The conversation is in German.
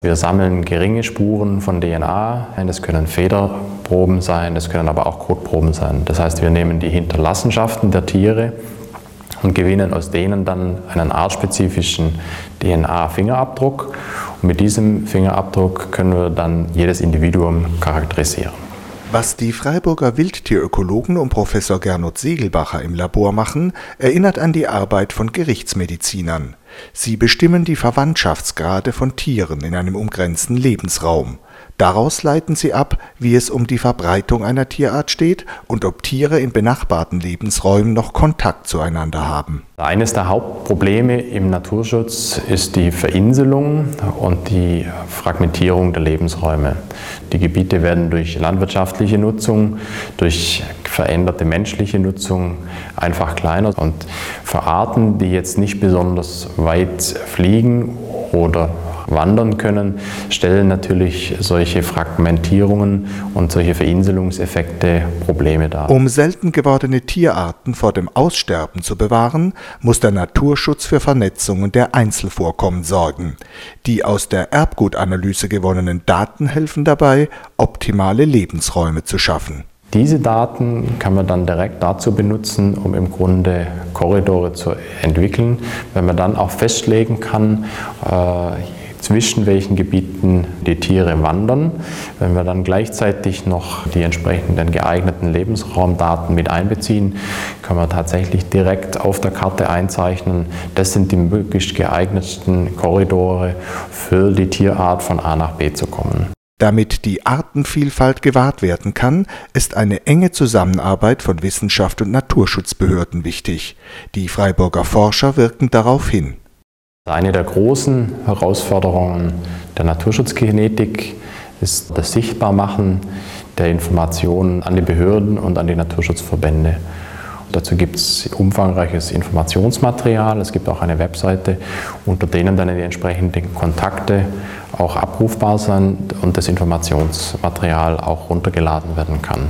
Wir sammeln geringe Spuren von DNA. Das können Federproben sein, das können aber auch Kotproben sein. Das heißt, wir nehmen die Hinterlassenschaften der Tiere und gewinnen aus denen dann einen artspezifischen DNA-Fingerabdruck. Und mit diesem Fingerabdruck können wir dann jedes Individuum charakterisieren. Was die Freiburger Wildtierökologen um Professor Gernot Segelbacher im Labor machen, erinnert an die Arbeit von Gerichtsmedizinern. Sie bestimmen die Verwandtschaftsgrade von Tieren in einem umgrenzten Lebensraum. Daraus leiten sie ab, wie es um die Verbreitung einer Tierart steht und ob Tiere in benachbarten Lebensräumen noch Kontakt zueinander haben. Eines der Hauptprobleme im Naturschutz ist die Verinselung und die Fragmentierung der Lebensräume. Die Gebiete werden durch landwirtschaftliche Nutzung, durch veränderte menschliche Nutzung einfach kleiner. Und für Arten, die jetzt nicht besonders weit fliegen oder wandern können, stellen natürlich solche Fragmentierungen und solche Verinselungseffekte Probleme dar. Um selten gewordene Tierarten vor dem Aussterben zu bewahren, muss der Naturschutz für Vernetzungen der Einzelvorkommen sorgen. Die aus der Erbgutanalyse gewonnenen Daten helfen dabei, optimale Lebensräume zu schaffen. Diese Daten kann man dann direkt dazu benutzen, um im Grunde Korridore zu entwickeln, wenn man dann auch festlegen kann, äh, zwischen welchen Gebieten die Tiere wandern. Wenn wir dann gleichzeitig noch die entsprechenden geeigneten Lebensraumdaten mit einbeziehen, können wir tatsächlich direkt auf der Karte einzeichnen, das sind die möglichst geeignetsten Korridore für die Tierart von A nach B zu kommen. Damit die Artenvielfalt gewahrt werden kann, ist eine enge Zusammenarbeit von Wissenschaft und Naturschutzbehörden wichtig. Die Freiburger Forscher wirken darauf hin. Eine der großen Herausforderungen der Naturschutzgenetik ist das Sichtbarmachen der Informationen an die Behörden und an die Naturschutzverbände. Dazu gibt es umfangreiches Informationsmaterial. Es gibt auch eine Webseite, unter denen dann die entsprechenden Kontakte auch abrufbar sind und das Informationsmaterial auch runtergeladen werden kann.